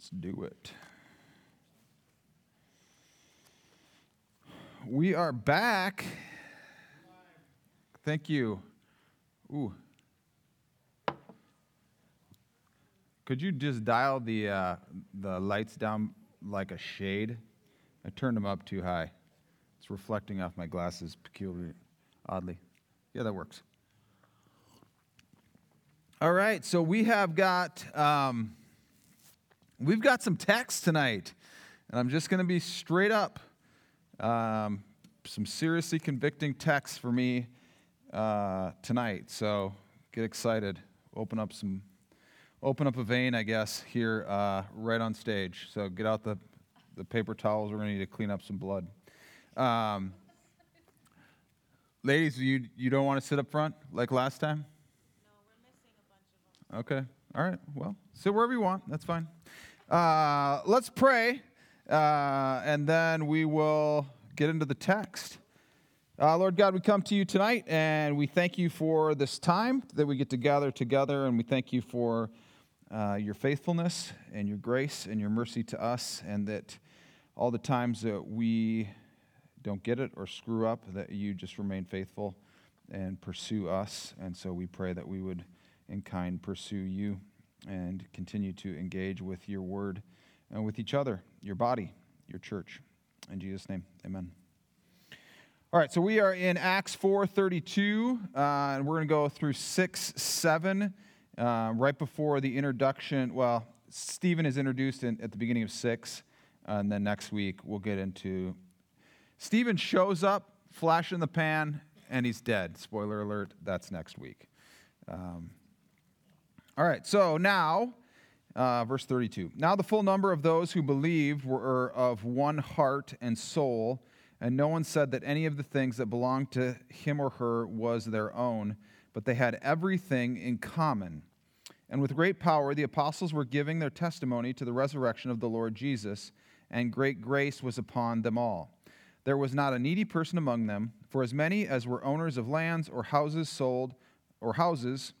Let's do it. We are back. Thank you. Ooh. Could you just dial the, uh, the lights down like a shade? I turned them up too high. It's reflecting off my glasses peculiarly, oddly. Yeah, that works. All right, so we have got um, we've got some text tonight, and I'm just going to be straight up. Um, some seriously convicting texts for me uh, tonight. So get excited. Open up some, open up a vein, I guess, here uh, right on stage. So get out the the paper towels. We're going to need to clean up some blood. Um, ladies, you you don't want to sit up front like last time? Okay. All right. Well, sit wherever you want. That's fine. Uh, let's pray, uh, and then we will get into the text. Uh, Lord God, we come to you tonight, and we thank you for this time that we get to gather together, and we thank you for uh, your faithfulness and your grace and your mercy to us, and that all the times that we don't get it or screw up, that you just remain faithful and pursue us. And so we pray that we would in kind pursue you and continue to engage with your word and with each other, your body, your church. In Jesus' name, amen. All right, so we are in Acts 4:32, uh, and we're going to go through 6, 7, uh, right before the introduction. Well, Stephen is introduced in, at the beginning of 6, and then next week we'll get into. Stephen shows up, flash in the pan, and he's dead. Spoiler alert, that's next week. Um, all right, so now, uh, verse 32. Now the full number of those who believed were of one heart and soul, and no one said that any of the things that belonged to him or her was their own, but they had everything in common. And with great power, the apostles were giving their testimony to the resurrection of the Lord Jesus, and great grace was upon them all. There was not a needy person among them, for as many as were owners of lands or houses sold, or houses,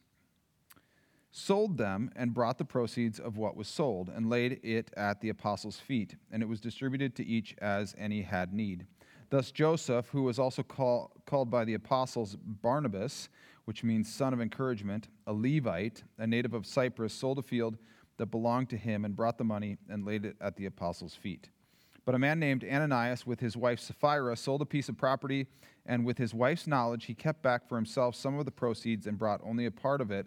sold them and brought the proceeds of what was sold and laid it at the apostles' feet, and it was distributed to each as any had need. Thus Joseph, who was also call, called by the apostles Barnabas, which means son of encouragement, a Levite, a native of Cyprus, sold a field that belonged to him and brought the money and laid it at the apostles' feet. But a man named Ananias, with his wife Sapphira, sold a piece of property, and with his wife's knowledge, he kept back for himself some of the proceeds and brought only a part of it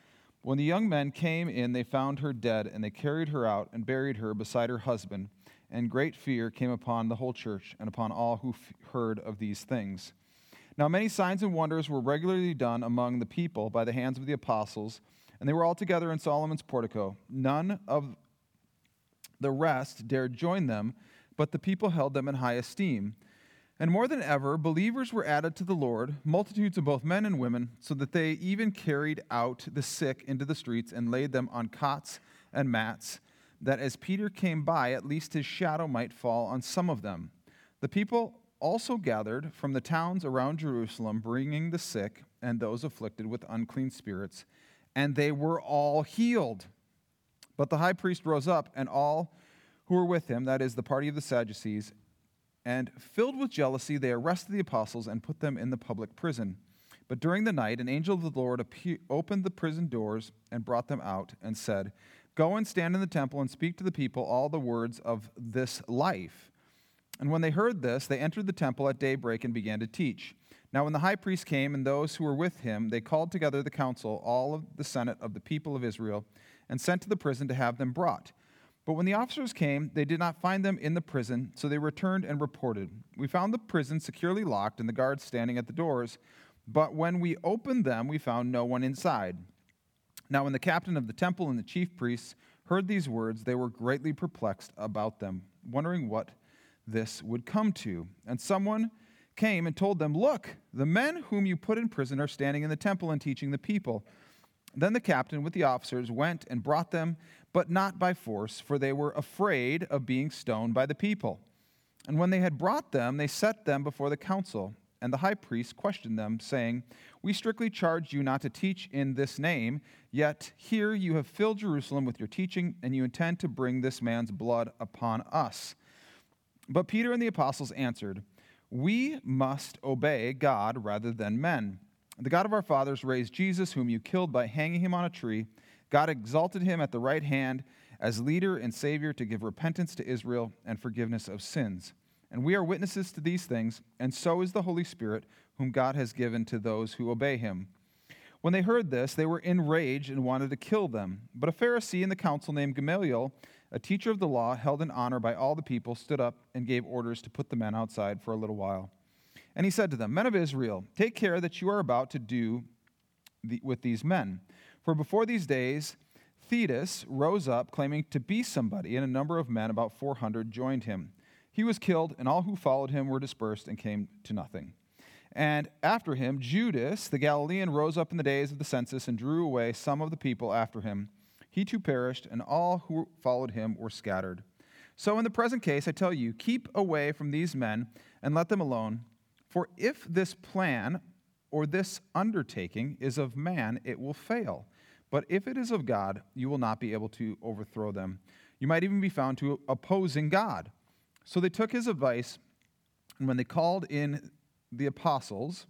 When the young men came in, they found her dead, and they carried her out and buried her beside her husband. And great fear came upon the whole church and upon all who f- heard of these things. Now, many signs and wonders were regularly done among the people by the hands of the apostles, and they were all together in Solomon's portico. None of the rest dared join them, but the people held them in high esteem. And more than ever, believers were added to the Lord, multitudes of both men and women, so that they even carried out the sick into the streets and laid them on cots and mats, that as Peter came by, at least his shadow might fall on some of them. The people also gathered from the towns around Jerusalem, bringing the sick and those afflicted with unclean spirits, and they were all healed. But the high priest rose up, and all who were with him, that is, the party of the Sadducees, and filled with jealousy, they arrested the apostles and put them in the public prison. But during the night, an angel of the Lord opened the prison doors and brought them out and said, Go and stand in the temple and speak to the people all the words of this life. And when they heard this, they entered the temple at daybreak and began to teach. Now, when the high priest came and those who were with him, they called together the council, all of the senate of the people of Israel, and sent to the prison to have them brought. But when the officers came, they did not find them in the prison, so they returned and reported. We found the prison securely locked and the guards standing at the doors, but when we opened them, we found no one inside. Now, when the captain of the temple and the chief priests heard these words, they were greatly perplexed about them, wondering what this would come to. And someone came and told them, Look, the men whom you put in prison are standing in the temple and teaching the people. Then the captain with the officers went and brought them, but not by force, for they were afraid of being stoned by the people. And when they had brought them, they set them before the council. And the high priest questioned them, saying, We strictly charged you not to teach in this name, yet here you have filled Jerusalem with your teaching, and you intend to bring this man's blood upon us. But Peter and the apostles answered, We must obey God rather than men. The God of our fathers raised Jesus, whom you killed by hanging him on a tree. God exalted him at the right hand as leader and savior to give repentance to Israel and forgiveness of sins. And we are witnesses to these things, and so is the Holy Spirit, whom God has given to those who obey him. When they heard this, they were enraged and wanted to kill them. But a Pharisee in the council named Gamaliel, a teacher of the law, held in honor by all the people, stood up and gave orders to put the men outside for a little while. And he said to them, Men of Israel, take care that you are about to do the, with these men. For before these days, Theudas rose up, claiming to be somebody, and a number of men, about 400, joined him. He was killed, and all who followed him were dispersed and came to nothing. And after him, Judas the Galilean rose up in the days of the census and drew away some of the people after him he too perished, and all who followed him were scattered. So, in the present case, I tell you, keep away from these men and let them alone. For if this plan or this undertaking is of man, it will fail. But if it is of God, you will not be able to overthrow them. You might even be found to opposing God. So they took his advice, and when they called in the apostles,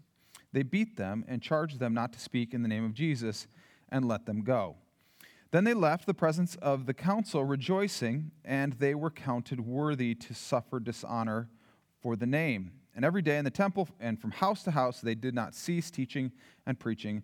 they beat them and charged them not to speak in the name of Jesus and let them go. Then they left the presence of the council rejoicing, and they were counted worthy to suffer dishonor for the name. And every day in the temple and from house to house, they did not cease teaching and preaching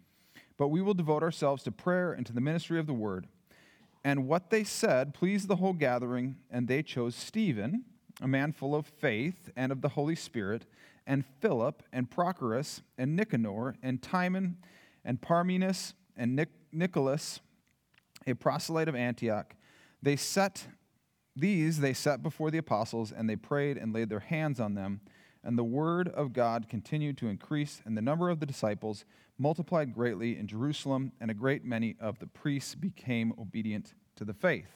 But we will devote ourselves to prayer and to the ministry of the word. And what they said pleased the whole gathering, and they chose Stephen, a man full of faith and of the Holy Spirit, and Philip, and Prochorus, and Nicanor, and Timon, and Parmenas, and Nic- Nicholas a proselyte of Antioch. They set these they set before the apostles, and they prayed and laid their hands on them. And the word of God continued to increase, and the number of the disciples multiplied greatly in Jerusalem, and a great many of the priests became obedient to the faith.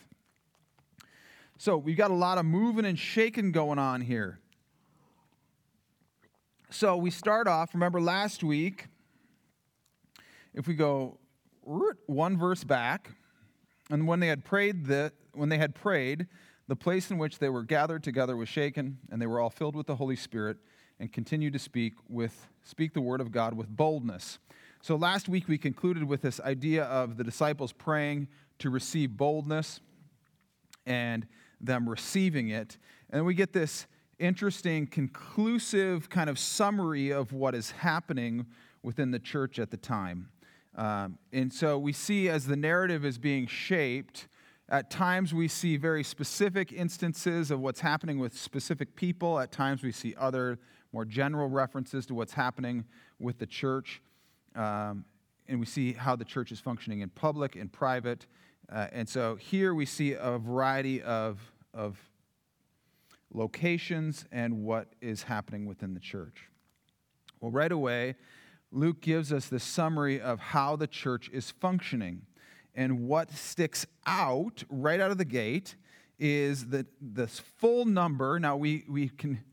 So we've got a lot of moving and shaking going on here. So we start off, remember last week, if we go one verse back, and when they had prayed the, when they had prayed, the place in which they were gathered together was shaken, and they were all filled with the Holy Spirit and continued to speak with speak the word of God with boldness. So last week we concluded with this idea of the disciples praying to receive boldness and them receiving it. And we get this interesting conclusive kind of summary of what is happening within the church at the time. Um, and so we see as the narrative is being shaped, at times we see very specific instances of what's happening with specific people. At times we see other more general references to what's happening with the church. Um, and we see how the church is functioning in public and private. Uh, and so here we see a variety of, of locations and what is happening within the church. Well, right away, Luke gives us the summary of how the church is functioning. And what sticks out right out of the gate is that this full number. Now, we, we, can,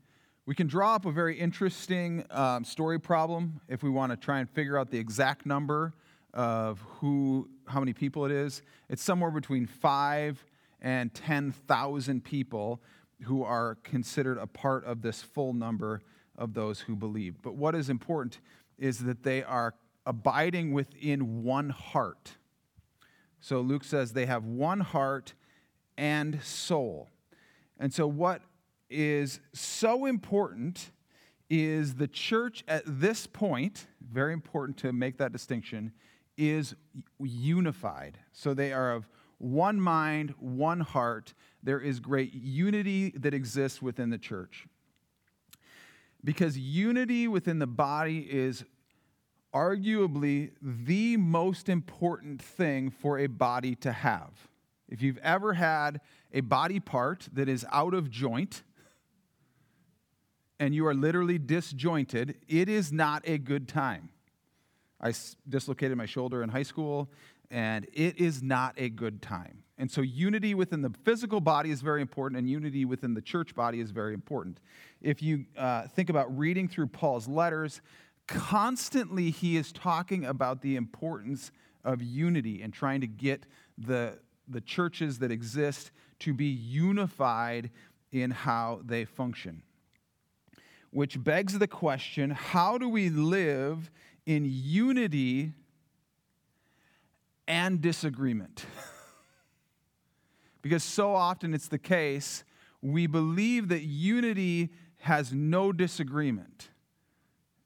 we can draw up a very interesting um, story problem if we want to try and figure out the exact number of who, how many people it is. It's somewhere between five and 10,000 people who are considered a part of this full number of those who believe. But what is important is that they are abiding within one heart. So Luke says they have one heart and soul. And so, what is so important is the church at this point, very important to make that distinction, is unified. So, they are of one mind, one heart. There is great unity that exists within the church. Because unity within the body is arguably the most important thing for a body to have. If you've ever had a body part that is out of joint and you are literally disjointed, it is not a good time. I dislocated my shoulder in high school, and it is not a good time. And so, unity within the physical body is very important, and unity within the church body is very important. If you uh, think about reading through Paul's letters, constantly he is talking about the importance of unity and trying to get the, the churches that exist to be unified in how they function. Which begs the question how do we live in unity and disagreement? because so often it's the case, we believe that unity has no disagreement.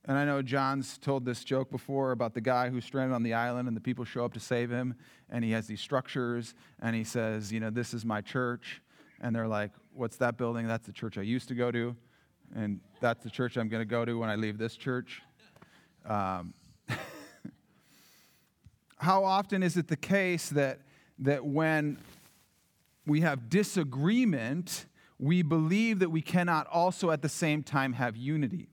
And I know John's told this joke before about the guy who's stranded on the island and the people show up to save him. And he has these structures and he says, You know, this is my church. And they're like, What's that building? That's the church I used to go to. And that's the church I'm going to go to when I leave this church. Um, how often is it the case that, that when we have disagreement, we believe that we cannot also at the same time have unity?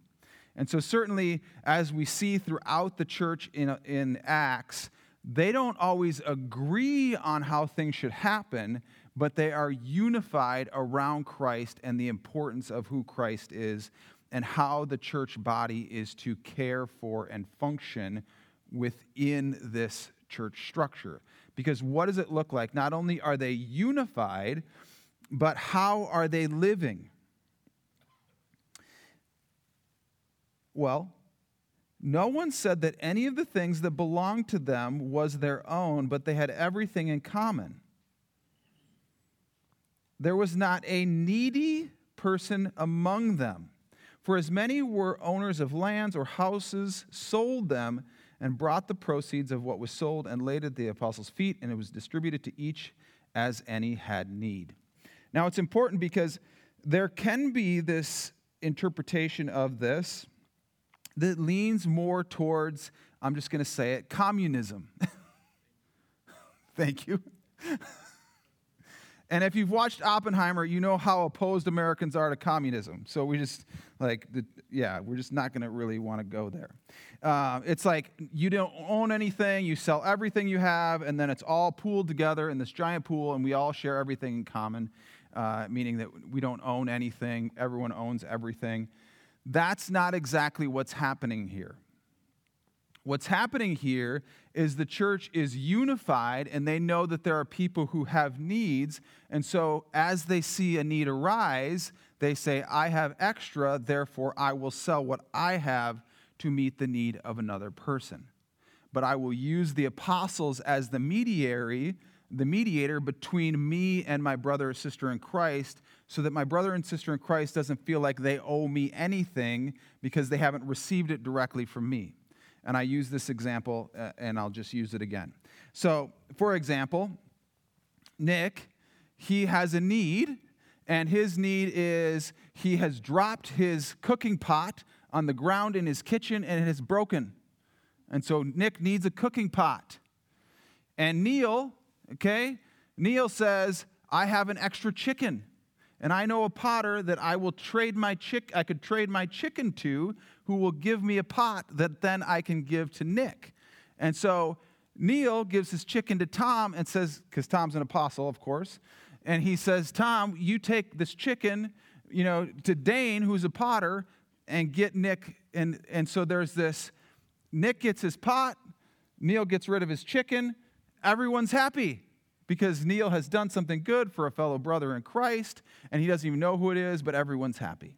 And so, certainly, as we see throughout the church in, in Acts, they don't always agree on how things should happen, but they are unified around Christ and the importance of who Christ is and how the church body is to care for and function within this church structure. Because what does it look like? Not only are they unified, but how are they living? Well, no one said that any of the things that belonged to them was their own, but they had everything in common. There was not a needy person among them. For as many were owners of lands or houses, sold them and brought the proceeds of what was sold and laid at the apostles' feet, and it was distributed to each as any had need. Now, it's important because there can be this interpretation of this that leans more towards, I'm just going to say it, communism. Thank you. and if you've watched Oppenheimer, you know how opposed Americans are to communism. So we just, like, yeah, we're just not going to really want to go there. Uh, it's like you don't own anything, you sell everything you have, and then it's all pooled together in this giant pool, and we all share everything in common, uh, meaning that we don't own anything, everyone owns everything. That's not exactly what's happening here. What's happening here is the church is unified and they know that there are people who have needs. And so, as they see a need arise, they say, I have extra, therefore I will sell what I have to meet the need of another person. But I will use the apostles as the mediary, the mediator between me and my brother or sister in Christ so that my brother and sister in Christ doesn't feel like they owe me anything because they haven't received it directly from me. And I use this example uh, and I'll just use it again. So, for example, Nick, he has a need, and his need is he has dropped his cooking pot on the ground in his kitchen and it has broken. And so Nick needs a cooking pot. And Neil, okay, Neil says, I have an extra chicken and I know a potter that I will trade my chick I could trade my chicken to who will give me a pot that then I can give to Nick. And so Neil gives his chicken to Tom and says, because Tom's an apostle, of course, and he says, Tom, you take this chicken, you know, to Dane, who's a potter, and get Nick. And, and so there's this Nick gets his pot, Neil gets rid of his chicken. Everyone's happy because Neil has done something good for a fellow brother in Christ, and he doesn't even know who it is, but everyone's happy.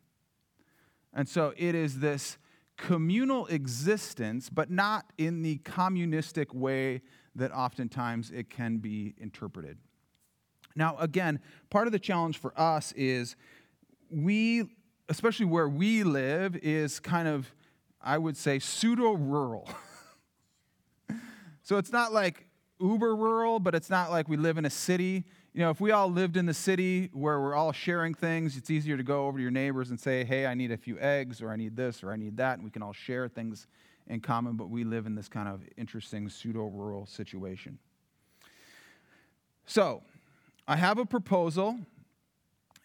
And so it is this communal existence, but not in the communistic way that oftentimes it can be interpreted. Now, again, part of the challenge for us is we, especially where we live, is kind of, I would say, pseudo rural. so it's not like uber rural, but it's not like we live in a city. You know, if we all lived in the city where we're all sharing things, it's easier to go over to your neighbors and say, hey, I need a few eggs, or I need this, or I need that, and we can all share things in common, but we live in this kind of interesting pseudo rural situation. So, I have a proposal,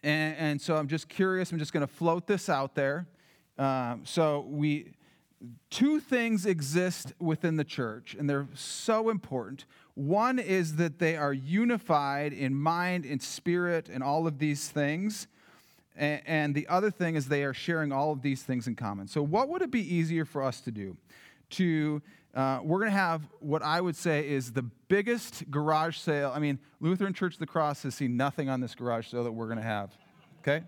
and, and so I'm just curious. I'm just going to float this out there. Um, so, we two things exist within the church, and they're so important. One is that they are unified in mind and spirit and all of these things. And the other thing is they are sharing all of these things in common. So, what would it be easier for us to do? To uh, we're going to have what I would say is the biggest garage sale. I mean, Lutheran Church of the Cross has seen nothing on this garage sale that we're going to have. Okay?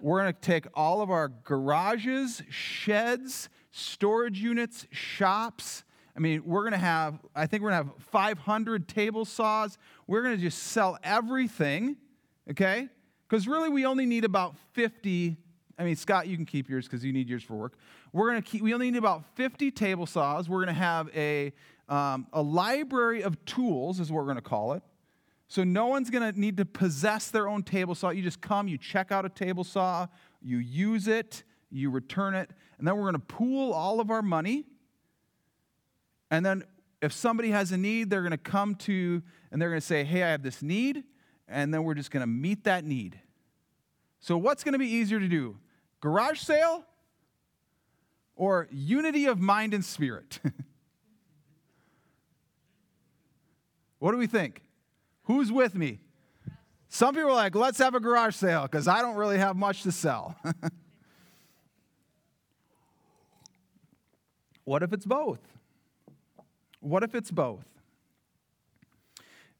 We're going to take all of our garages, sheds, storage units, shops, I mean, we're going to have, I think we're going to have 500 table saws. We're going to just sell everything, okay? Because really, we only need about 50. I mean, Scott, you can keep yours because you need yours for work. We're going to keep, we only need about 50 table saws. We're going to have a, um, a library of tools, is what we're going to call it. So no one's going to need to possess their own table saw. You just come, you check out a table saw, you use it, you return it, and then we're going to pool all of our money and then if somebody has a need, they're going to come to and they're going to say, Hey, I have this need. And then we're just going to meet that need. So, what's going to be easier to do? Garage sale or unity of mind and spirit? what do we think? Who's with me? Some people are like, let's have a garage sale because I don't really have much to sell. what if it's both? What if it's both?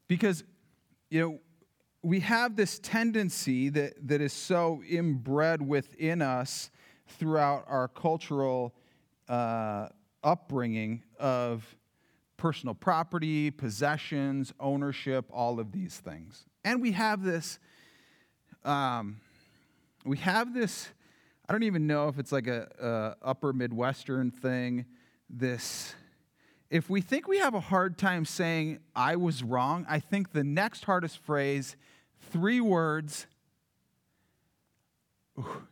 Because, you know, we have this tendency that, that is so inbred within us throughout our cultural uh, upbringing of personal property, possessions, ownership, all of these things. And we have this, um, we have this, I don't even know if it's like a, a upper Midwestern thing, this if we think we have a hard time saying, I was wrong, I think the next hardest phrase, three words,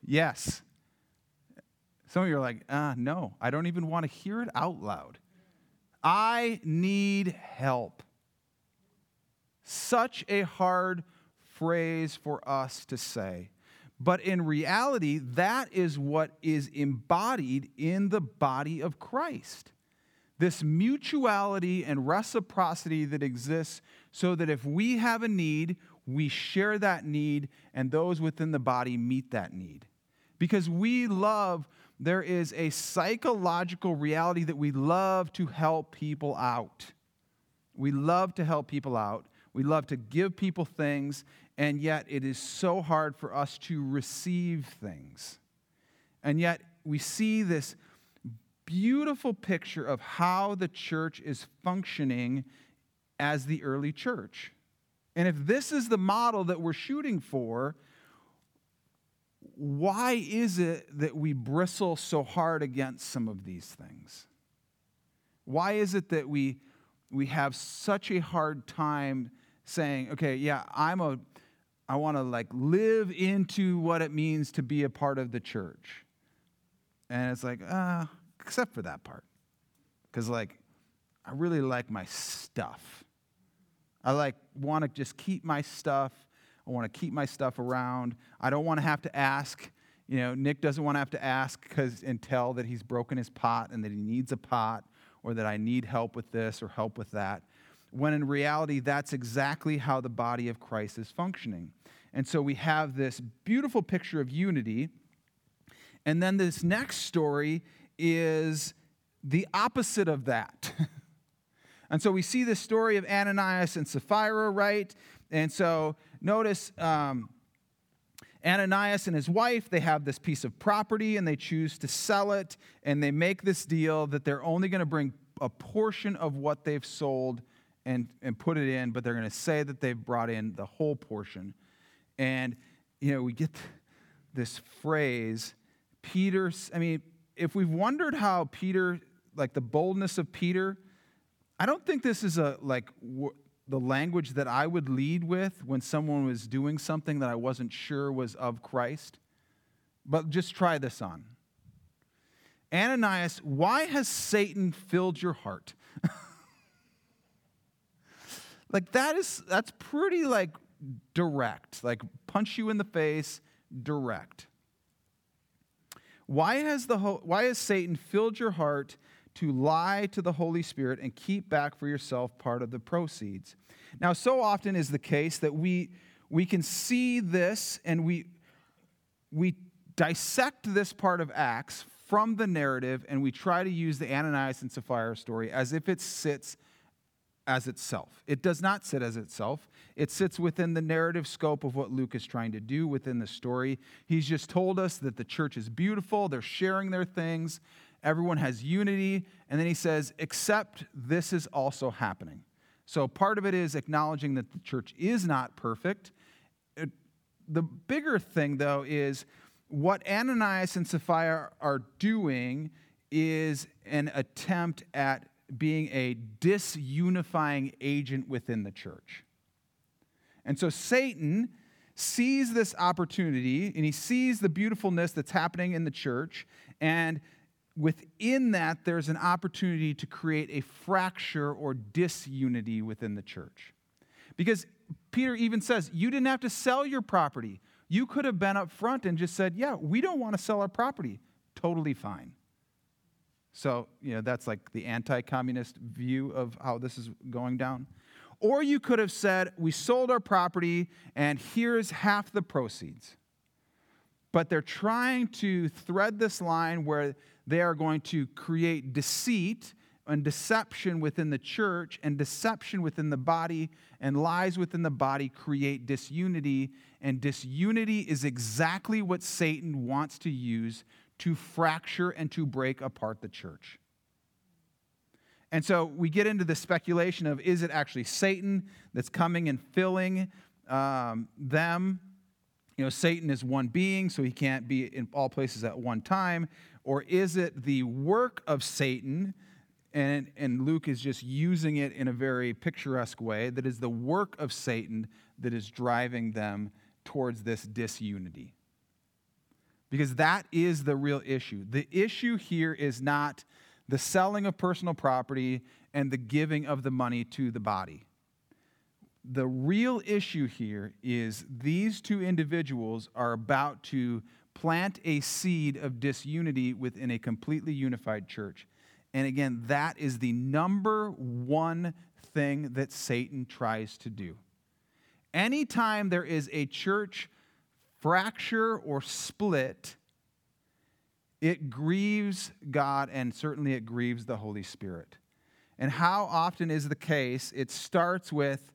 yes. Some of you are like, uh, no, I don't even want to hear it out loud. I need help. Such a hard phrase for us to say. But in reality, that is what is embodied in the body of Christ this mutuality and reciprocity that exists so that if we have a need, we share that need, and those within the body meet that need. Because we love, there is a psychological reality that we love to help people out. We love to help people out. We love to give people things, and yet it is so hard for us to receive things. And yet we see this beautiful picture of how the church is functioning as the early church. And if this is the model that we're shooting for, why is it that we bristle so hard against some of these things? Why is it that we, we have such a hard time saying, okay, yeah, I'm a, I want to like live into what it means to be a part of the church. And it's like, ah, uh, except for that part. Because, like, I really like my stuff. I like want to just keep my stuff. I want to keep my stuff around. I don't want to have to ask. You know, Nick doesn't want to have to ask because and tell that he's broken his pot and that he needs a pot or that I need help with this or help with that. when in reality, that's exactly how the body of Christ is functioning. And so we have this beautiful picture of unity. And then this next story is the opposite of that. and so we see the story of Ananias and Sapphira, right? And so notice um, Ananias and his wife, they have this piece of property and they choose to sell it. And they make this deal that they're only going to bring a portion of what they've sold and, and put it in, but they're going to say that they've brought in the whole portion. And, you know, we get this phrase, Peter, I mean, if we've wondered how Peter, like the boldness of Peter, I don't think this is a, like, w- the language that I would lead with when someone was doing something that I wasn't sure was of Christ. But just try this on. Ananias, why has Satan filled your heart? like that is that's pretty like direct, like punch you in the face, direct. Why has the why has Satan filled your heart to lie to the Holy Spirit and keep back for yourself part of the proceeds? Now, so often is the case that we we can see this and we we dissect this part of Acts from the narrative and we try to use the Ananias and Sapphira story as if it sits as itself. It does not sit as itself. It sits within the narrative scope of what Luke is trying to do within the story. He's just told us that the church is beautiful, they're sharing their things, everyone has unity, and then he says, except this is also happening. So part of it is acknowledging that the church is not perfect. It, the bigger thing, though, is what Ananias and Sapphira are doing is an attempt at being a disunifying agent within the church. And so Satan sees this opportunity and he sees the beautifulness that's happening in the church. And within that, there's an opportunity to create a fracture or disunity within the church. Because Peter even says, You didn't have to sell your property. You could have been up front and just said, Yeah, we don't want to sell our property. Totally fine. So, you know, that's like the anti communist view of how this is going down. Or you could have said, We sold our property and here's half the proceeds. But they're trying to thread this line where they are going to create deceit and deception within the church and deception within the body and lies within the body create disunity. And disunity is exactly what Satan wants to use to fracture and to break apart the church. And so we get into the speculation of is it actually Satan that's coming and filling um, them? You know, Satan is one being, so he can't be in all places at one time. Or is it the work of Satan? and, and Luke is just using it in a very picturesque way that is the work of Satan that is driving them towards this disunity. Because that is the real issue. The issue here is not the selling of personal property and the giving of the money to the body. The real issue here is these two individuals are about to plant a seed of disunity within a completely unified church. And again, that is the number one thing that Satan tries to do. Anytime there is a church fracture or split, it grieves God and certainly it grieves the Holy Spirit. And how often is the case? It starts with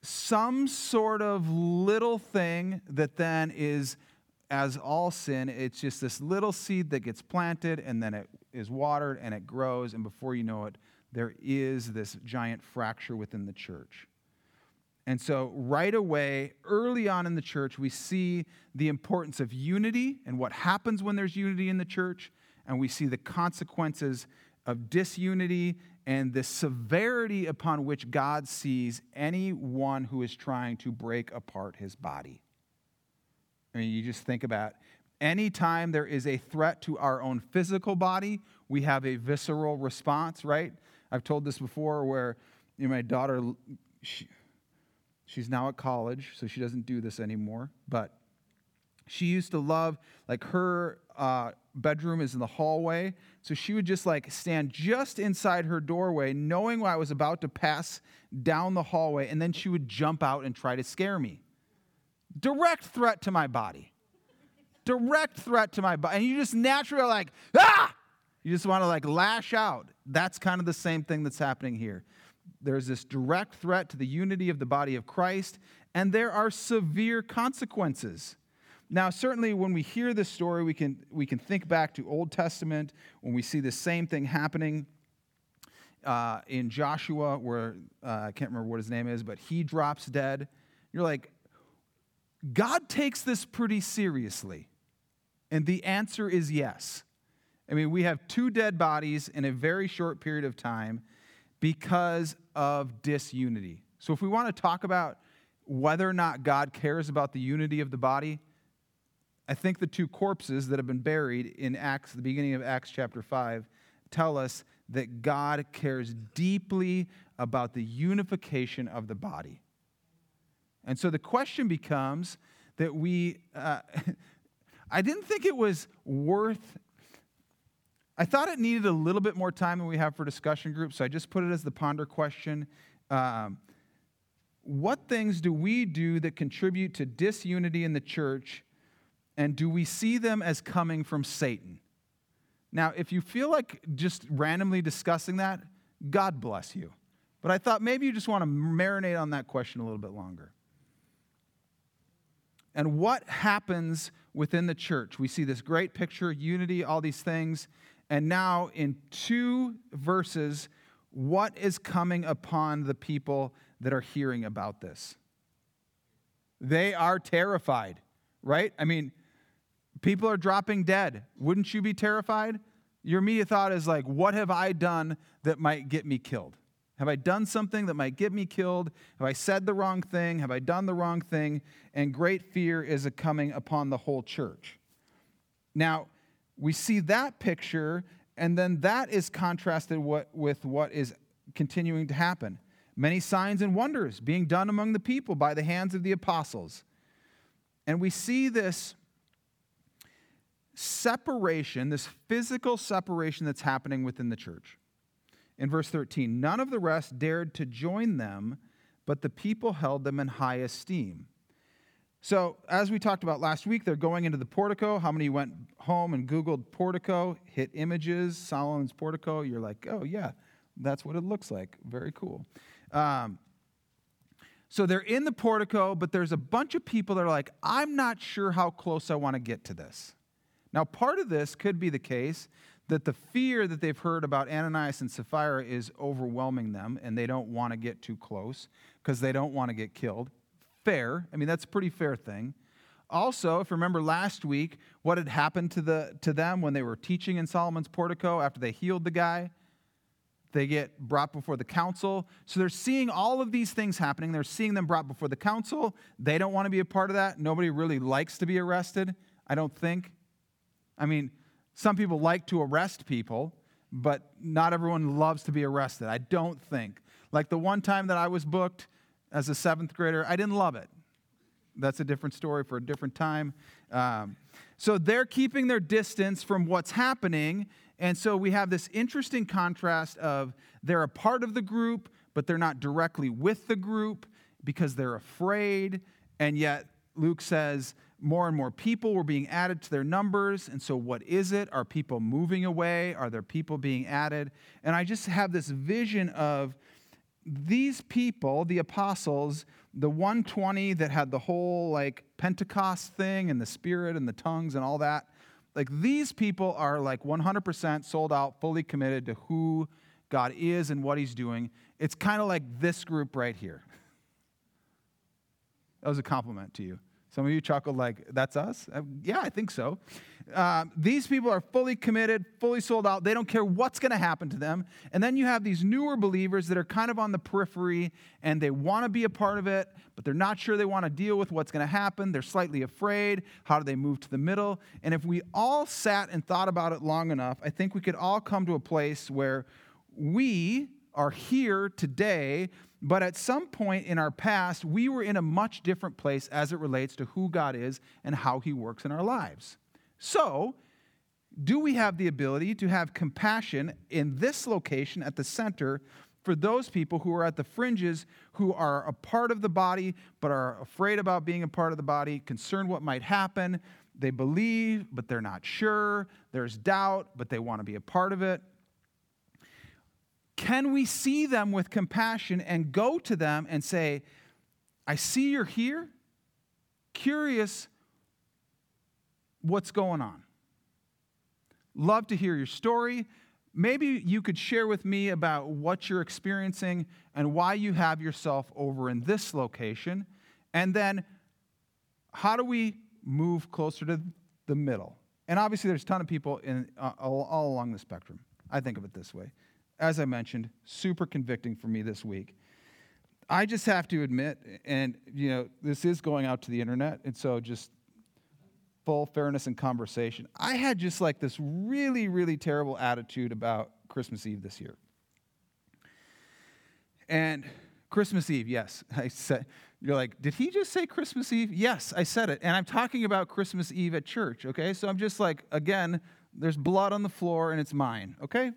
some sort of little thing that then is as all sin, it's just this little seed that gets planted and then it is watered and it grows, and before you know it, there is this giant fracture within the church. And so, right away, early on in the church, we see the importance of unity and what happens when there's unity in the church, and we see the consequences of disunity and the severity upon which God sees anyone who is trying to break apart his body. I mean, you just think about anytime there is a threat to our own physical body, we have a visceral response, right? I've told this before where you know, my daughter, she, she's now at college, so she doesn't do this anymore, but She used to love, like, her uh, bedroom is in the hallway. So she would just like stand just inside her doorway, knowing I was about to pass down the hallway, and then she would jump out and try to scare me. Direct threat to my body. Direct threat to my body. And you just naturally are like, ah! You just want to like lash out. That's kind of the same thing that's happening here. There's this direct threat to the unity of the body of Christ, and there are severe consequences. Now, certainly when we hear this story, we can, we can think back to Old Testament when we see the same thing happening uh, in Joshua, where uh, I can't remember what his name is, but he drops dead. You're like, God takes this pretty seriously. And the answer is yes. I mean, we have two dead bodies in a very short period of time because of disunity. So, if we want to talk about whether or not God cares about the unity of the body, I think the two corpses that have been buried in Acts, the beginning of Acts chapter 5, tell us that God cares deeply about the unification of the body. And so the question becomes that we, uh, I didn't think it was worth, I thought it needed a little bit more time than we have for discussion groups, so I just put it as the ponder question. Um, what things do we do that contribute to disunity in the church, and do we see them as coming from Satan? Now, if you feel like just randomly discussing that, God bless you. But I thought maybe you just want to marinate on that question a little bit longer and what happens within the church. We see this great picture, unity, all these things. And now, in two verses, what is coming upon the people that are hearing about this? They are terrified, right? I mean, people are dropping dead. Wouldn't you be terrified? Your immediate thought is like, what have I done that might get me killed? Have I done something that might get me killed? Have I said the wrong thing? Have I done the wrong thing? And great fear is coming upon the whole church. Now, we see that picture, and then that is contrasted with what is continuing to happen. Many signs and wonders being done among the people by the hands of the apostles. And we see this separation, this physical separation that's happening within the church in verse 13 None of the rest dared to join them, but the people held them in high esteem. So, as we talked about last week, they're going into the portico. How many went home and Googled portico, hit images, Solomon's portico? You're like, oh, yeah, that's what it looks like. Very cool. Um, so they're in the portico, but there's a bunch of people that are like, I'm not sure how close I want to get to this. Now, part of this could be the case that the fear that they've heard about Ananias and Sapphira is overwhelming them and they don't want to get too close because they don't want to get killed. Fair. I mean, that's a pretty fair thing. Also, if you remember last week, what had happened to, the, to them when they were teaching in Solomon's portico after they healed the guy? They get brought before the council. So they're seeing all of these things happening. They're seeing them brought before the council. They don't want to be a part of that. Nobody really likes to be arrested, I don't think. I mean, some people like to arrest people, but not everyone loves to be arrested. I don't think. Like the one time that I was booked as a seventh grader, I didn't love it. That's a different story for a different time. Um, so they're keeping their distance from what's happening. And so we have this interesting contrast of they're a part of the group, but they're not directly with the group because they're afraid. And yet Luke says more and more people were being added to their numbers. And so, what is it? Are people moving away? Are there people being added? And I just have this vision of these people, the apostles, the 120 that had the whole like Pentecost thing and the Spirit and the tongues and all that. Like these people are like 100% sold out, fully committed to who God is and what He's doing. It's kind of like this group right here. That was a compliment to you. Some of you chuckled like, that's us? Uh, yeah, I think so. Uh, these people are fully committed, fully sold out. They don't care what's going to happen to them. And then you have these newer believers that are kind of on the periphery and they want to be a part of it, but they're not sure they want to deal with what's going to happen. They're slightly afraid. How do they move to the middle? And if we all sat and thought about it long enough, I think we could all come to a place where we are here today But at some point in our past, we were in a much different place as it relates to who God is and how he works in our lives. So, do we have the ability to have compassion in this location at the center for those people who are at the fringes, who are a part of the body, but are afraid about being a part of the body, concerned what might happen? They believe, but they're not sure. There's doubt, but they want to be a part of it. Can we see them with compassion and go to them and say, I see you're here, curious what's going on? Love to hear your story. Maybe you could share with me about what you're experiencing and why you have yourself over in this location. And then, how do we move closer to the middle? And obviously, there's a ton of people in, uh, all, all along the spectrum. I think of it this way. As I mentioned, super convicting for me this week. I just have to admit, and you know, this is going out to the internet, and so just full fairness and conversation, I had just like this really, really terrible attitude about Christmas Eve this year. And Christmas Eve, yes, I said, you're like, did he just say Christmas Eve? Yes, I said it. And I'm talking about Christmas Eve at church, okay? So I'm just like, again, there's blood on the floor and it's mine, okay?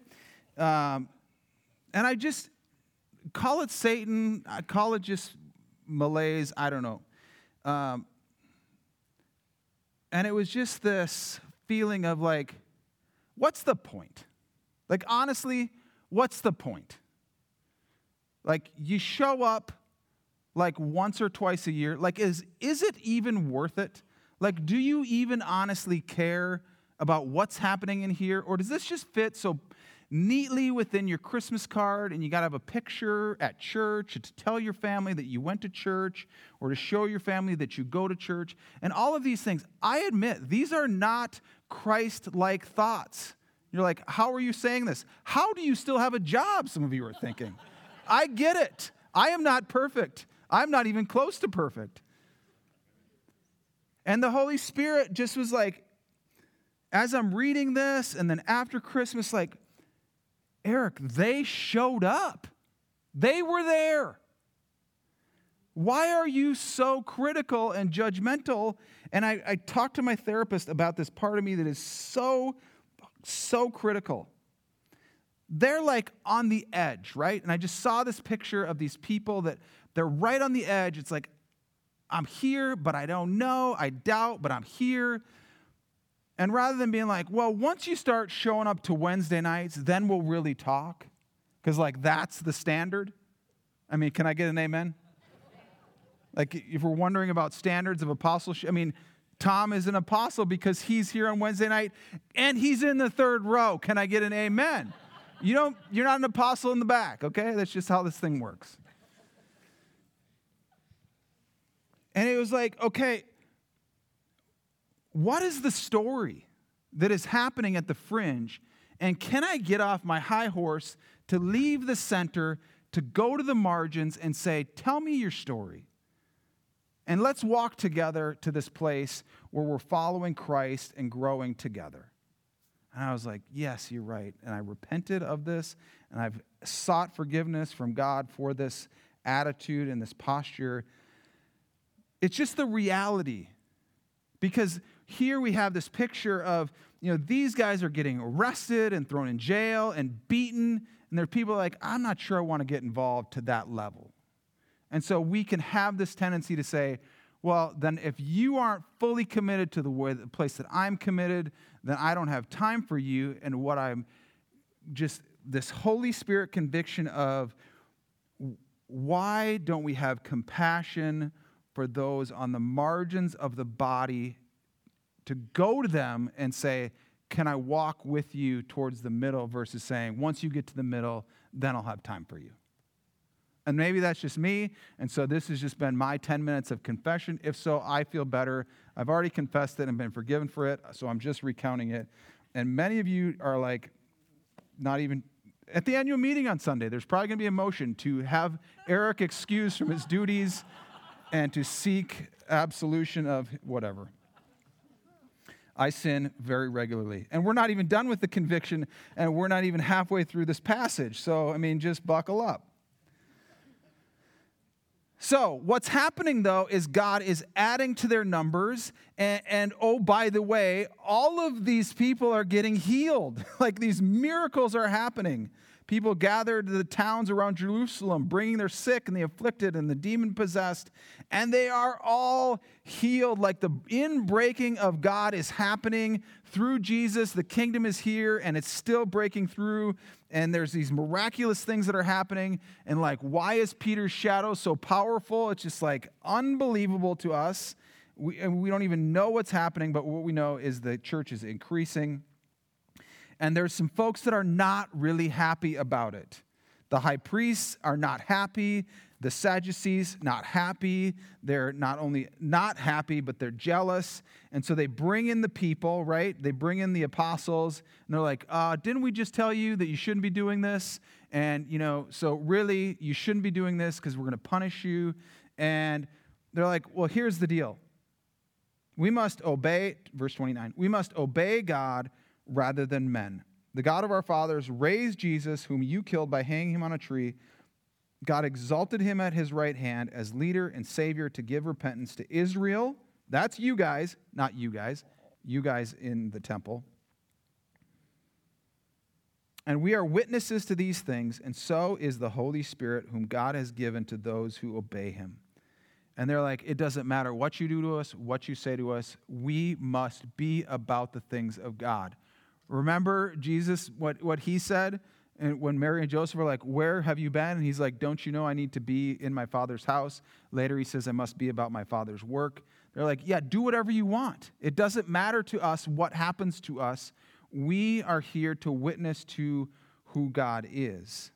Um, and I just call it Satan, I call it just malaise, I don't know. Um, and it was just this feeling of like, what's the point? Like, honestly, what's the point? Like, you show up like once or twice a year. Like, is, is it even worth it? Like, do you even honestly care about what's happening in here? Or does this just fit so neatly within your Christmas card and you got to have a picture at church to tell your family that you went to church or to show your family that you go to church and all of these things. I admit these are not Christ like thoughts. You're like, how are you saying this? How do you still have a job? Some of you are thinking. I get it. I am not perfect. I'm not even close to perfect. And the Holy Spirit just was like, as I'm reading this, and then after Christmas, like, Eric, they showed up. They were there. Why are you so critical and judgmental? And I, I talked to my therapist about this part of me that is so, so critical. They're like on the edge, right? And I just saw this picture of these people that they're right on the edge. It's like, I'm here, but I don't know. I doubt, but I'm here. And rather than being like, well, once you start showing up to Wednesday nights, then we'll really talk, because like that's the standard. I mean, can I get an amen? Like, if we're wondering about standards of apostleship, I mean, Tom is an apostle because he's here on Wednesday night and he's in the third row. Can I get an amen? You don't, you're not an apostle in the back, okay? That's just how this thing works. And it was like, okay, what is the story that is happening at the fringe? And can I get off my high horse to leave the center, to go to the margins and say, Tell me your story? And let's walk together to this place where we're following Christ and growing together. And I was like, Yes, you're right. And I repented of this, and I've sought forgiveness from God for this attitude and this posture. It's just the reality. Because here we have this picture of, you know, these guys are getting arrested and thrown in jail and beaten. And there are people like, I'm not sure I want to get involved to that level. And so we can have this tendency to say, well, then if you aren't fully committed to the, way, the place that I'm committed, then I don't have time for you. And what I'm just, this Holy Spirit conviction of why don't we have compassion for those on the margins of the body to go to them and say, Can I walk with you towards the middle? versus saying, Once you get to the middle, then I'll have time for you. And maybe that's just me. And so this has just been my 10 minutes of confession. If so, I feel better. I've already confessed it and been forgiven for it. So I'm just recounting it. And many of you are like, not even at the annual meeting on Sunday, there's probably going to be a motion to have Eric excused from his duties and to seek absolution of whatever. I sin very regularly. And we're not even done with the conviction, and we're not even halfway through this passage. So, I mean, just buckle up. So, what's happening though is God is adding to their numbers. And, and, oh, by the way, all of these people are getting healed. like these miracles are happening. People gathered to the towns around Jerusalem, bringing their sick and the afflicted and the demon possessed, and they are all healed. Like the inbreaking of God is happening through Jesus. The kingdom is here and it's still breaking through and there's these miraculous things that are happening. And like, why is Peter's shadow so powerful? It's just like unbelievable to us. We, and we don't even know what's happening, but what we know is the church is increasing. And there's some folks that are not really happy about it. The high priests are not happy. The Sadducees, not happy. They're not only not happy, but they're jealous. And so they bring in the people, right? They bring in the apostles, and they're like, uh, Didn't we just tell you that you shouldn't be doing this? And, you know, so really, you shouldn't be doing this because we're going to punish you. And they're like, Well, here's the deal. We must obey, verse 29, we must obey God rather than men. The God of our fathers raised Jesus, whom you killed by hanging him on a tree. God exalted him at his right hand as leader and savior to give repentance to Israel. That's you guys, not you guys, you guys in the temple. And we are witnesses to these things, and so is the Holy Spirit, whom God has given to those who obey him. And they're like, it doesn't matter what you do to us, what you say to us, we must be about the things of God. Remember Jesus, what, what he said? And when Mary and Joseph are like, Where have you been? And he's like, Don't you know I need to be in my father's house? Later, he says, I must be about my father's work. They're like, Yeah, do whatever you want. It doesn't matter to us what happens to us. We are here to witness to who God is.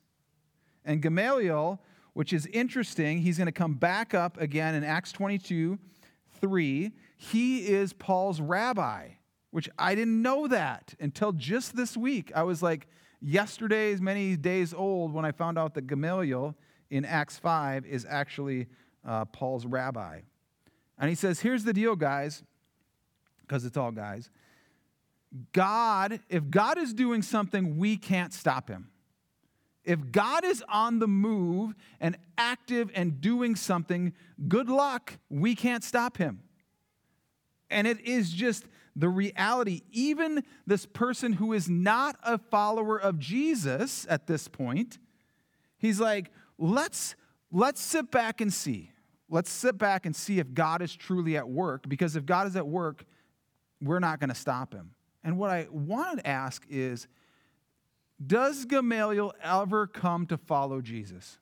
And Gamaliel, which is interesting, he's going to come back up again in Acts 22 3. He is Paul's rabbi, which I didn't know that until just this week. I was like, yesterday's many days old when I found out that Gamaliel in Acts 5 is actually uh, Paul's rabbi. And he says, Here's the deal, guys, because it's all guys. God, if God is doing something, we can't stop him. If God is on the move and active and doing something, good luck, we can't stop him. And it is just the reality, even this person who is not a follower of Jesus at this point, he's like, let's, let's sit back and see. Let's sit back and see if God is truly at work, because if God is at work, we're not going to stop him. And what I want to ask is Does Gamaliel ever come to follow Jesus?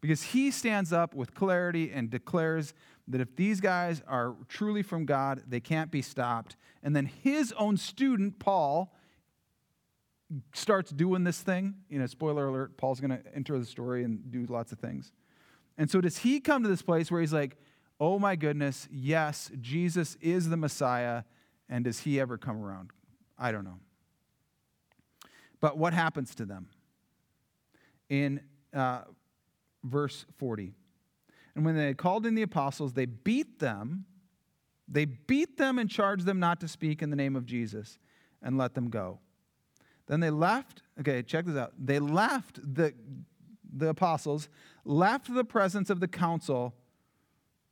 Because he stands up with clarity and declares that if these guys are truly from God, they can't be stopped. And then his own student, Paul, starts doing this thing. You know, spoiler alert, Paul's going to enter the story and do lots of things. And so does he come to this place where he's like, oh my goodness, yes, Jesus is the Messiah. And does he ever come around? I don't know. But what happens to them? In uh, verse 40. And when they had called in the apostles, they beat them. They beat them and charged them not to speak in the name of Jesus and let them go. Then they left. Okay, check this out. They left the, the apostles, left the presence of the council,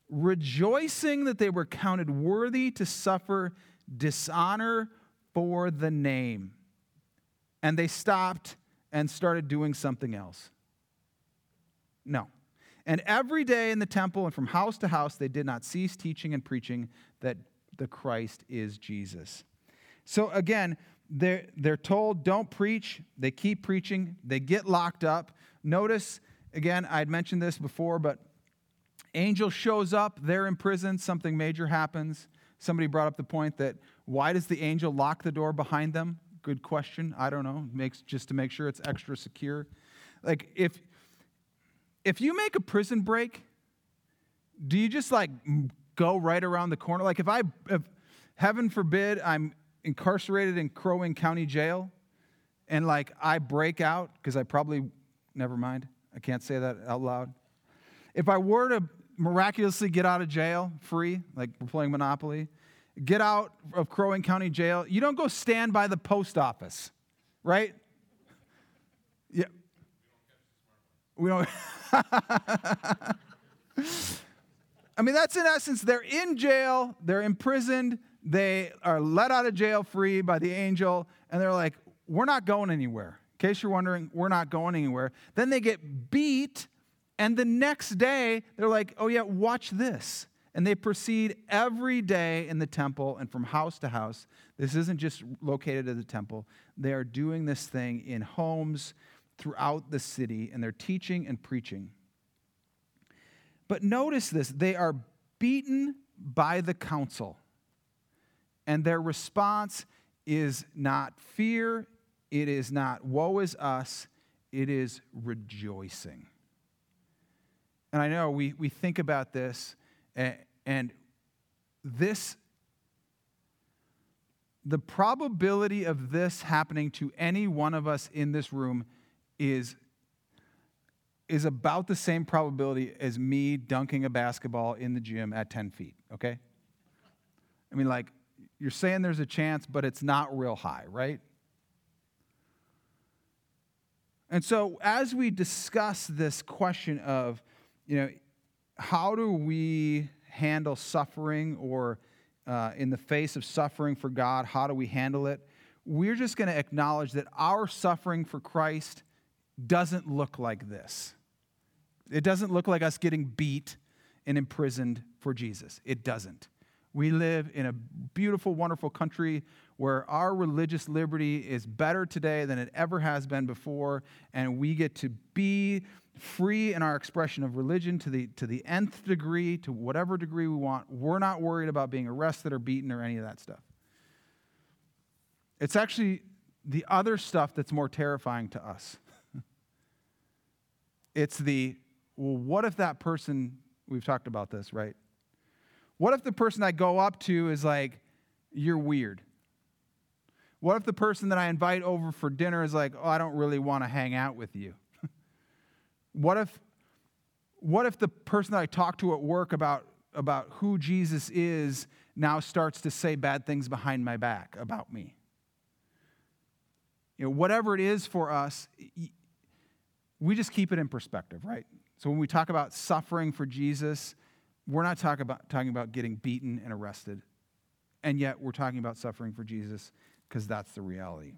rejoicing that they were counted worthy to suffer dishonor for the name. And they stopped and started doing something else. No. And every day in the temple and from house to house, they did not cease teaching and preaching that the Christ is Jesus. So again, they're, they're told, don't preach. They keep preaching. They get locked up. Notice, again, I'd mentioned this before, but angel shows up. They're in prison. Something major happens. Somebody brought up the point that why does the angel lock the door behind them? Good question. I don't know. Makes just to make sure it's extra secure. Like if if you make a prison break, do you just like go right around the corner? Like if I, if, heaven forbid, I'm incarcerated in Crow Wing County Jail, and like I break out because I probably, never mind, I can't say that out loud. If I were to miraculously get out of jail free, like we're playing Monopoly, get out of Crow Wing County Jail, you don't go stand by the post office, right? Yeah. We don't. I mean, that's in essence, they're in jail, they're imprisoned, they are let out of jail free by the angel, and they're like, we're not going anywhere. In case you're wondering, we're not going anywhere. Then they get beat, and the next day, they're like, oh, yeah, watch this. And they proceed every day in the temple and from house to house. This isn't just located at the temple. They are doing this thing in homes throughout the city, and they're teaching and preaching. But notice this they are beaten by the council, and their response is not fear, it is not woe is us, it is rejoicing. And I know we, we think about this, and, and this, the probability of this happening to any one of us in this room is is about the same probability as me dunking a basketball in the gym at 10 feet, okay? I mean, like, you're saying there's a chance, but it's not real high, right? And so, as we discuss this question of, you know, how do we handle suffering or uh, in the face of suffering for God, how do we handle it? We're just going to acknowledge that our suffering for Christ doesn't look like this. It doesn't look like us getting beat and imprisoned for Jesus. It doesn't. We live in a beautiful, wonderful country where our religious liberty is better today than it ever has been before, and we get to be free in our expression of religion to the, to the nth degree, to whatever degree we want. We're not worried about being arrested or beaten or any of that stuff. It's actually the other stuff that's more terrifying to us. It's the well, what if that person, we've talked about this, right? What if the person I go up to is like, you're weird? What if the person that I invite over for dinner is like, oh, I don't really want to hang out with you? what if what if the person that I talk to at work about about who Jesus is now starts to say bad things behind my back about me? You know, whatever it is for us, we just keep it in perspective, right? So when we talk about suffering for Jesus, we're not talk about, talking about getting beaten and arrested. And yet we're talking about suffering for Jesus because that's the reality.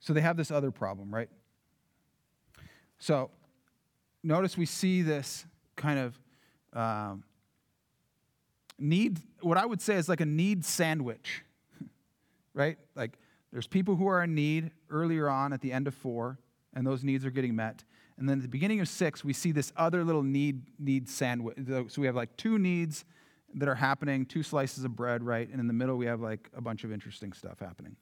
So they have this other problem, right? So notice we see this kind of um, need, what I would say is like a need sandwich, right? Like there's people who are in need earlier on at the end of four, and those needs are getting met. And then at the beginning of six, we see this other little need, need sandwich. So we have like two needs that are happening, two slices of bread, right? And in the middle, we have like a bunch of interesting stuff happening.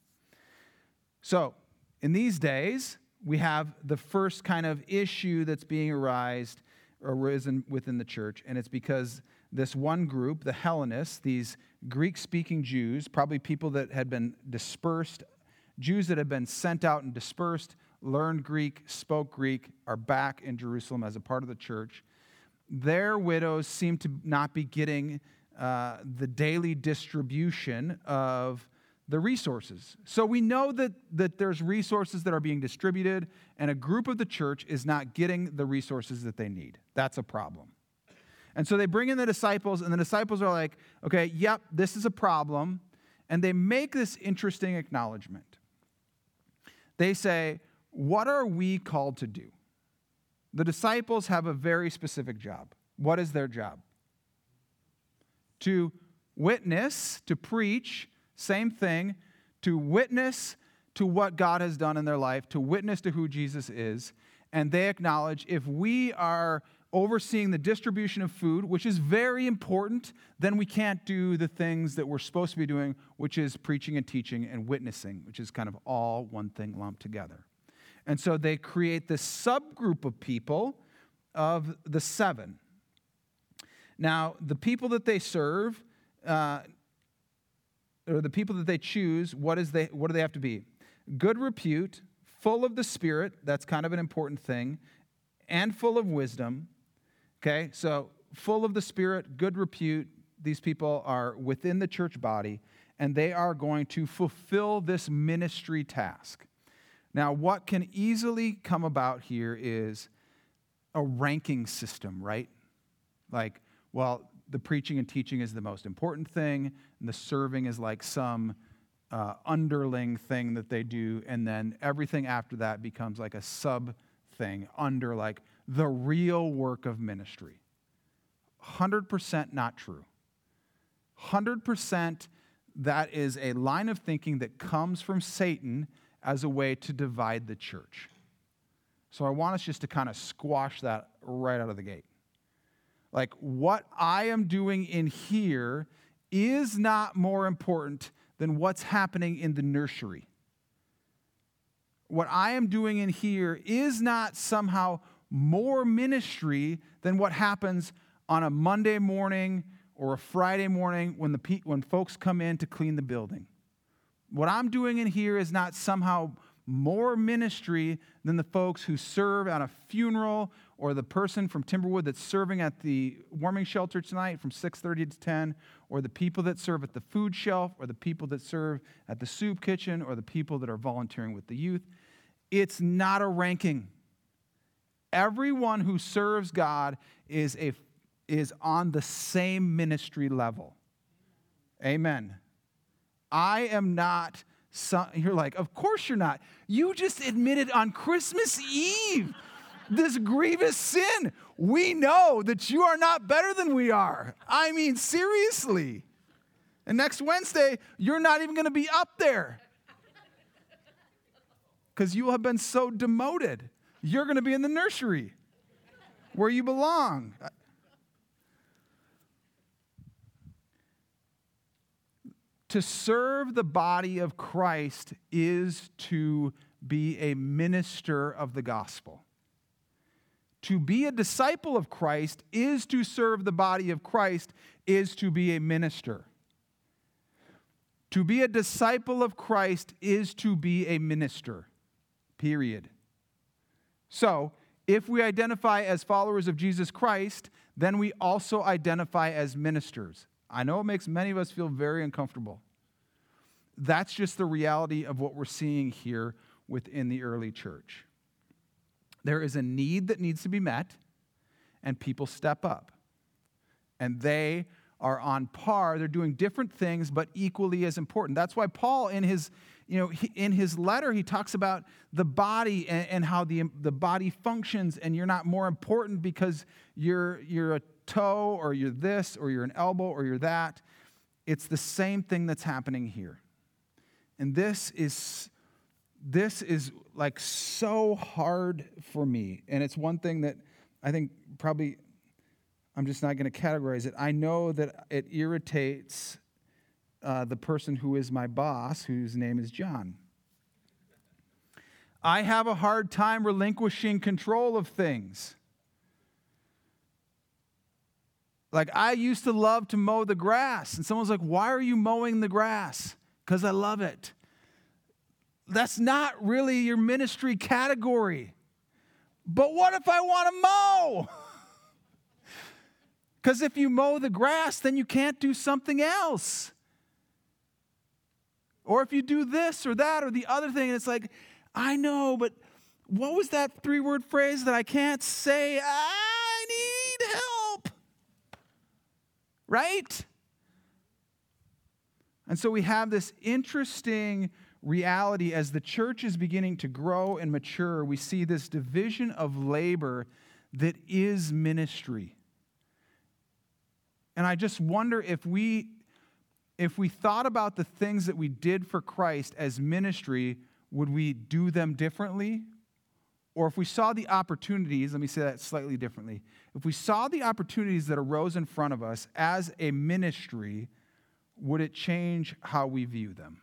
So in these days, we have the first kind of issue that's being arised, arisen within the church, and it's because this one group, the Hellenists, these Greek speaking Jews, probably people that had been dispersed, Jews that had been sent out and dispersed, learned Greek, spoke Greek, are back in Jerusalem as a part of the church. Their widows seem to not be getting uh, the daily distribution of the resources. So we know that, that there's resources that are being distributed, and a group of the church is not getting the resources that they need. That's a problem. And so they bring in the disciples, and the disciples are like, okay, yep, this is a problem. And they make this interesting acknowledgement. They say, what are we called to do? The disciples have a very specific job. What is their job? To witness, to preach, same thing, to witness to what God has done in their life, to witness to who Jesus is. And they acknowledge if we are overseeing the distribution of food, which is very important, then we can't do the things that we're supposed to be doing, which is preaching and teaching and witnessing, which is kind of all one thing lumped together. And so they create this subgroup of people of the seven. Now, the people that they serve, uh, or the people that they choose, what, is they, what do they have to be? Good repute, full of the Spirit, that's kind of an important thing, and full of wisdom. Okay, so full of the Spirit, good repute, these people are within the church body, and they are going to fulfill this ministry task. Now, what can easily come about here is a ranking system, right? Like, well, the preaching and teaching is the most important thing, and the serving is like some uh, underling thing that they do, and then everything after that becomes like a sub thing under like the real work of ministry. 100% not true. 100% that is a line of thinking that comes from Satan as a way to divide the church. So I want us just to kind of squash that right out of the gate. Like, what I am doing in here is not more important than what's happening in the nursery. What I am doing in here is not somehow more ministry than what happens on a Monday morning or a Friday morning when, the, when folks come in to clean the building. What I'm doing in here is not somehow more ministry than the folks who serve at a funeral or the person from Timberwood that's serving at the warming shelter tonight from 6:30 to 10 or the people that serve at the food shelf or the people that serve at the soup kitchen or the people that are volunteering with the youth. It's not a ranking. Everyone who serves God is a is on the same ministry level. Amen. I am not, some, you're like, of course you're not. You just admitted on Christmas Eve this grievous sin. We know that you are not better than we are. I mean, seriously. And next Wednesday, you're not even going to be up there because you have been so demoted. You're going to be in the nursery where you belong. To serve the body of Christ is to be a minister of the gospel. To be a disciple of Christ is to serve the body of Christ, is to be a minister. To be a disciple of Christ is to be a minister, period. So, if we identify as followers of Jesus Christ, then we also identify as ministers. I know it makes many of us feel very uncomfortable. That's just the reality of what we're seeing here within the early church. There is a need that needs to be met, and people step up. And they are on par. They're doing different things, but equally as important. That's why Paul, in his, you know, in his letter, he talks about the body and, and how the, the body functions, and you're not more important because you're, you're a toe or you're this or you're an elbow or you're that. It's the same thing that's happening here. And this is this is like so hard for me. And it's one thing that I think probably I'm just not going to categorize it. I know that it irritates uh, the person who is my boss, whose name is John. I have a hard time relinquishing control of things. Like, I used to love to mow the grass, and someone's like, Why are you mowing the grass? Because I love it. That's not really your ministry category. But what if I want to mow? Because if you mow the grass, then you can't do something else. Or if you do this or that or the other thing, and it's like, I know, but what was that three word phrase that I can't say? I need help. Right? And so we have this interesting reality as the church is beginning to grow and mature. We see this division of labor that is ministry. And I just wonder if we if we thought about the things that we did for Christ as ministry, would we do them differently? Or if we saw the opportunities, let me say that slightly differently. If we saw the opportunities that arose in front of us as a ministry, would it change how we view them?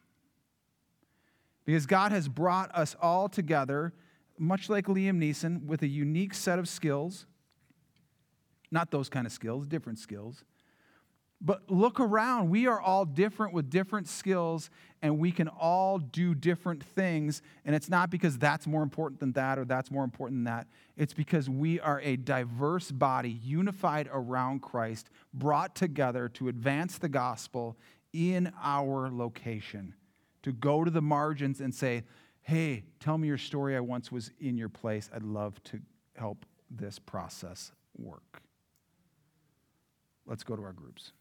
Because God has brought us all together, much like Liam Neeson, with a unique set of skills. Not those kind of skills, different skills. But look around. We are all different with different skills, and we can all do different things. And it's not because that's more important than that or that's more important than that. It's because we are a diverse body, unified around Christ, brought together to advance the gospel in our location. To go to the margins and say, hey, tell me your story. I once was in your place. I'd love to help this process work. Let's go to our groups.